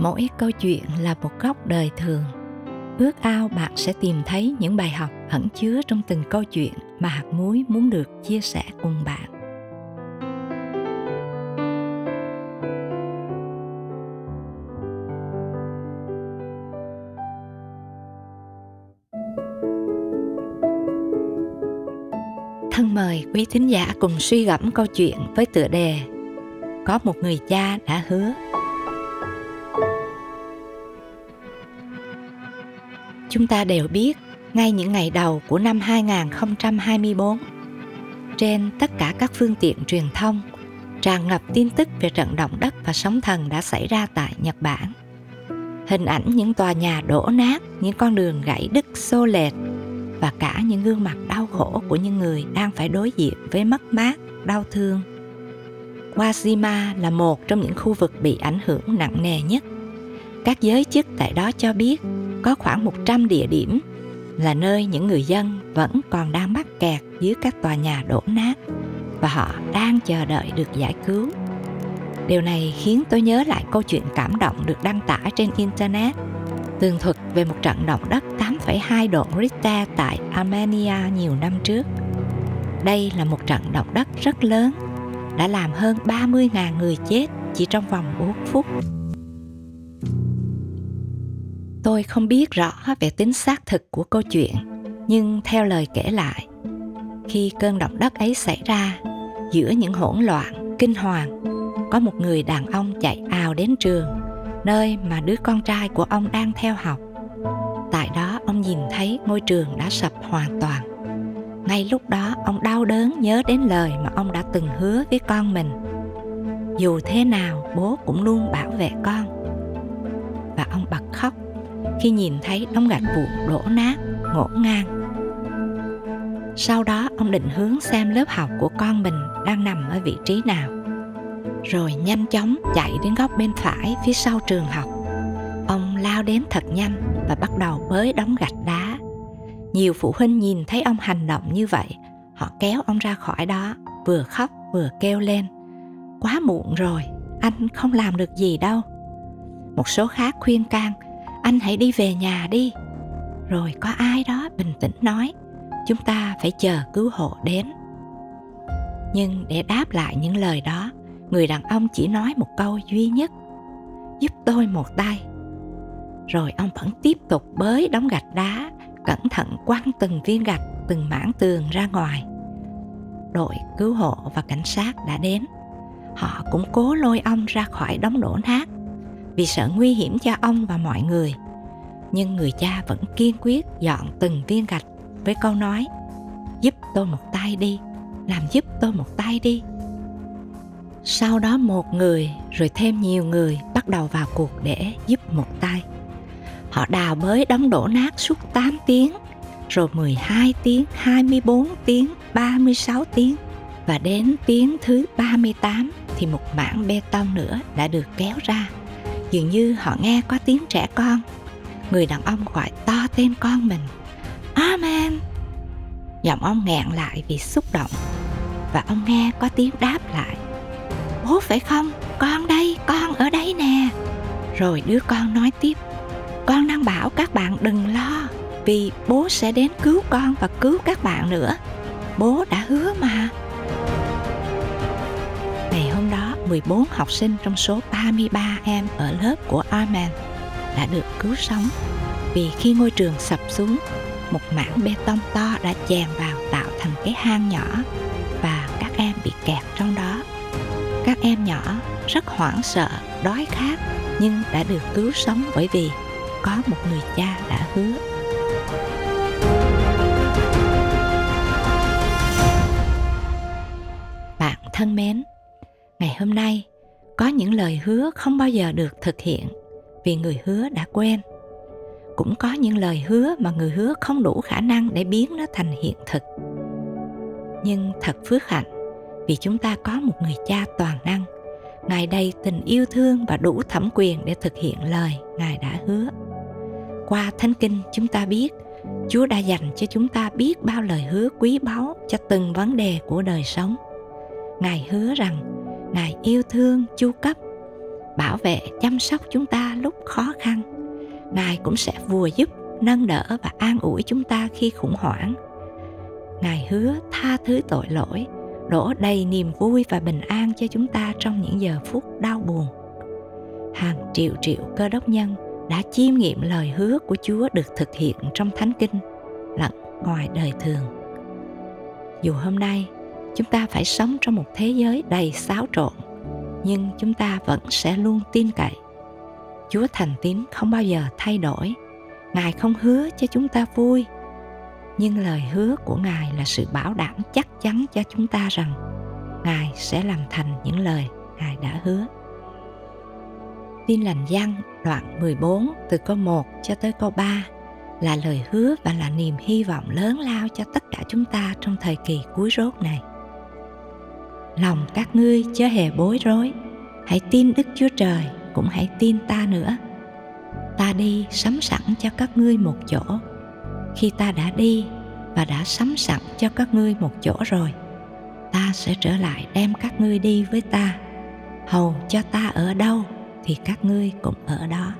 mỗi câu chuyện là một góc đời thường. Ước ao bạn sẽ tìm thấy những bài học ẩn chứa trong từng câu chuyện mà hạt muối muốn được chia sẻ cùng bạn. Thân mời quý thính giả cùng suy gẫm câu chuyện với tựa đề có một người cha đã hứa. Chúng ta đều biết, ngay những ngày đầu của năm 2024, trên tất cả các phương tiện truyền thông, tràn ngập tin tức về trận động đất và sóng thần đã xảy ra tại Nhật Bản. Hình ảnh những tòa nhà đổ nát, những con đường gãy đứt xô lệch và cả những gương mặt đau khổ của những người đang phải đối diện với mất mát, đau thương. Wajima là một trong những khu vực bị ảnh hưởng nặng nề nhất. Các giới chức tại đó cho biết có khoảng 100 địa điểm là nơi những người dân vẫn còn đang mắc kẹt dưới các tòa nhà đổ nát và họ đang chờ đợi được giải cứu. Điều này khiến tôi nhớ lại câu chuyện cảm động được đăng tải trên Internet tường thuật về một trận động đất 8,2 độ Richter tại Armenia nhiều năm trước. Đây là một trận động đất rất lớn, đã làm hơn 30.000 người chết chỉ trong vòng 4 phút. Tôi không biết rõ về tính xác thực của câu chuyện, nhưng theo lời kể lại, khi cơn động đất ấy xảy ra, giữa những hỗn loạn, kinh hoàng, có một người đàn ông chạy ào đến trường, nơi mà đứa con trai của ông đang theo học. Tại đó ông nhìn thấy ngôi trường đã sập hoàn toàn. Ngay lúc đó ông đau đớn nhớ đến lời mà ông đã từng hứa với con mình. Dù thế nào bố cũng luôn bảo vệ con. Và ông bật khi nhìn thấy đống gạch vụn đổ nát, ngổn ngang. Sau đó ông định hướng xem lớp học của con mình đang nằm ở vị trí nào. Rồi nhanh chóng chạy đến góc bên phải phía sau trường học. Ông lao đến thật nhanh và bắt đầu bới đống gạch đá. Nhiều phụ huynh nhìn thấy ông hành động như vậy, họ kéo ông ra khỏi đó, vừa khóc vừa kêu lên. Quá muộn rồi, anh không làm được gì đâu. Một số khác khuyên can, anh hãy đi về nhà đi. Rồi có ai đó bình tĩnh nói, chúng ta phải chờ cứu hộ đến. Nhưng để đáp lại những lời đó, người đàn ông chỉ nói một câu duy nhất, giúp tôi một tay. Rồi ông vẫn tiếp tục bới đống gạch đá, cẩn thận quăng từng viên gạch, từng mảng tường ra ngoài. Đội cứu hộ và cảnh sát đã đến. Họ cũng cố lôi ông ra khỏi đống đổ nát vì sợ nguy hiểm cho ông và mọi người. Nhưng người cha vẫn kiên quyết dọn từng viên gạch với câu nói giúp tôi một tay đi làm giúp tôi một tay đi. Sau đó một người rồi thêm nhiều người bắt đầu vào cuộc để giúp một tay. Họ đào bới đóng đổ nát suốt 8 tiếng rồi 12 tiếng, 24 tiếng, 36 tiếng và đến tiếng thứ 38 thì một mảng bê tông nữa đã được kéo ra dường như họ nghe có tiếng trẻ con. Người đàn ông gọi to tên con mình. Amen. Giọng ông nghẹn lại vì xúc động. Và ông nghe có tiếng đáp lại. Bố phải không? Con đây, con ở đây nè. Rồi đứa con nói tiếp. Con đang bảo các bạn đừng lo, vì bố sẽ đến cứu con và cứu các bạn nữa. Bố đã hứa mà. 14 học sinh trong số 33 em ở lớp của Armen đã được cứu sống vì khi ngôi trường sập xuống, một mảng bê tông to đã chèn vào tạo thành cái hang nhỏ và các em bị kẹt trong đó. Các em nhỏ rất hoảng sợ, đói khát nhưng đã được cứu sống bởi vì có một người cha đã hứa bạn thân mến ngày hôm nay, có những lời hứa không bao giờ được thực hiện vì người hứa đã quên. Cũng có những lời hứa mà người hứa không đủ khả năng để biến nó thành hiện thực. Nhưng thật phước hạnh, vì chúng ta có một người cha toàn năng. Ngài đầy tình yêu thương và đủ thẩm quyền để thực hiện lời ngài đã hứa. Qua thánh kinh, chúng ta biết, chúa đã dành cho chúng ta biết bao lời hứa quý báu cho từng vấn đề của đời sống. Ngài hứa rằng ngài yêu thương, chu cấp, bảo vệ, chăm sóc chúng ta lúc khó khăn. Ngài cũng sẽ vừa giúp, nâng đỡ và an ủi chúng ta khi khủng hoảng. Ngài hứa tha thứ tội lỗi, đổ đầy niềm vui và bình an cho chúng ta trong những giờ phút đau buồn. Hàng triệu triệu cơ đốc nhân đã chiêm nghiệm lời hứa của chúa được thực hiện trong thánh kinh lẫn ngoài đời thường. Dù hôm nay chúng ta phải sống trong một thế giới đầy xáo trộn, nhưng chúng ta vẫn sẽ luôn tin cậy. Chúa thành tín không bao giờ thay đổi. Ngài không hứa cho chúng ta vui, nhưng lời hứa của ngài là sự bảo đảm chắc chắn cho chúng ta rằng ngài sẽ làm thành những lời ngài đã hứa. Tin lành văn đoạn 14 từ câu 1 cho tới câu 3 là lời hứa và là niềm hy vọng lớn lao cho tất cả chúng ta trong thời kỳ cuối rốt này. Lòng các ngươi chớ hề bối rối, hãy tin Đức Chúa Trời, cũng hãy tin ta nữa. Ta đi sắm sẵn cho các ngươi một chỗ. Khi ta đã đi và đã sắm sẵn cho các ngươi một chỗ rồi, ta sẽ trở lại đem các ngươi đi với ta. Hầu cho ta ở đâu thì các ngươi cũng ở đó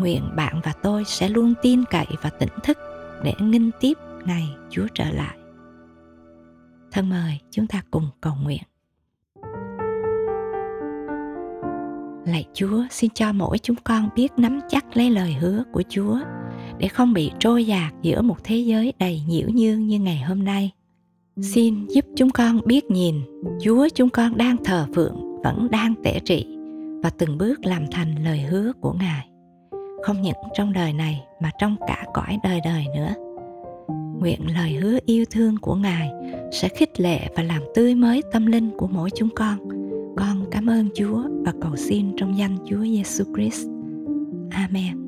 nguyện bạn và tôi sẽ luôn tin cậy và tỉnh thức để nghinh tiếp ngày Chúa trở lại. Thân mời chúng ta cùng cầu nguyện. Lạy Chúa, xin cho mỗi chúng con biết nắm chắc lấy lời hứa của Chúa để không bị trôi dạt giữa một thế giới đầy nhiễu nhương như ngày hôm nay. Xin giúp chúng con biết nhìn Chúa chúng con đang thờ phượng vẫn đang tể trị và từng bước làm thành lời hứa của Ngài không những trong đời này mà trong cả cõi đời đời nữa nguyện lời hứa yêu thương của ngài sẽ khích lệ và làm tươi mới tâm linh của mỗi chúng con. Con cảm ơn chúa và cầu xin trong danh chúa giêsu christ. Amen.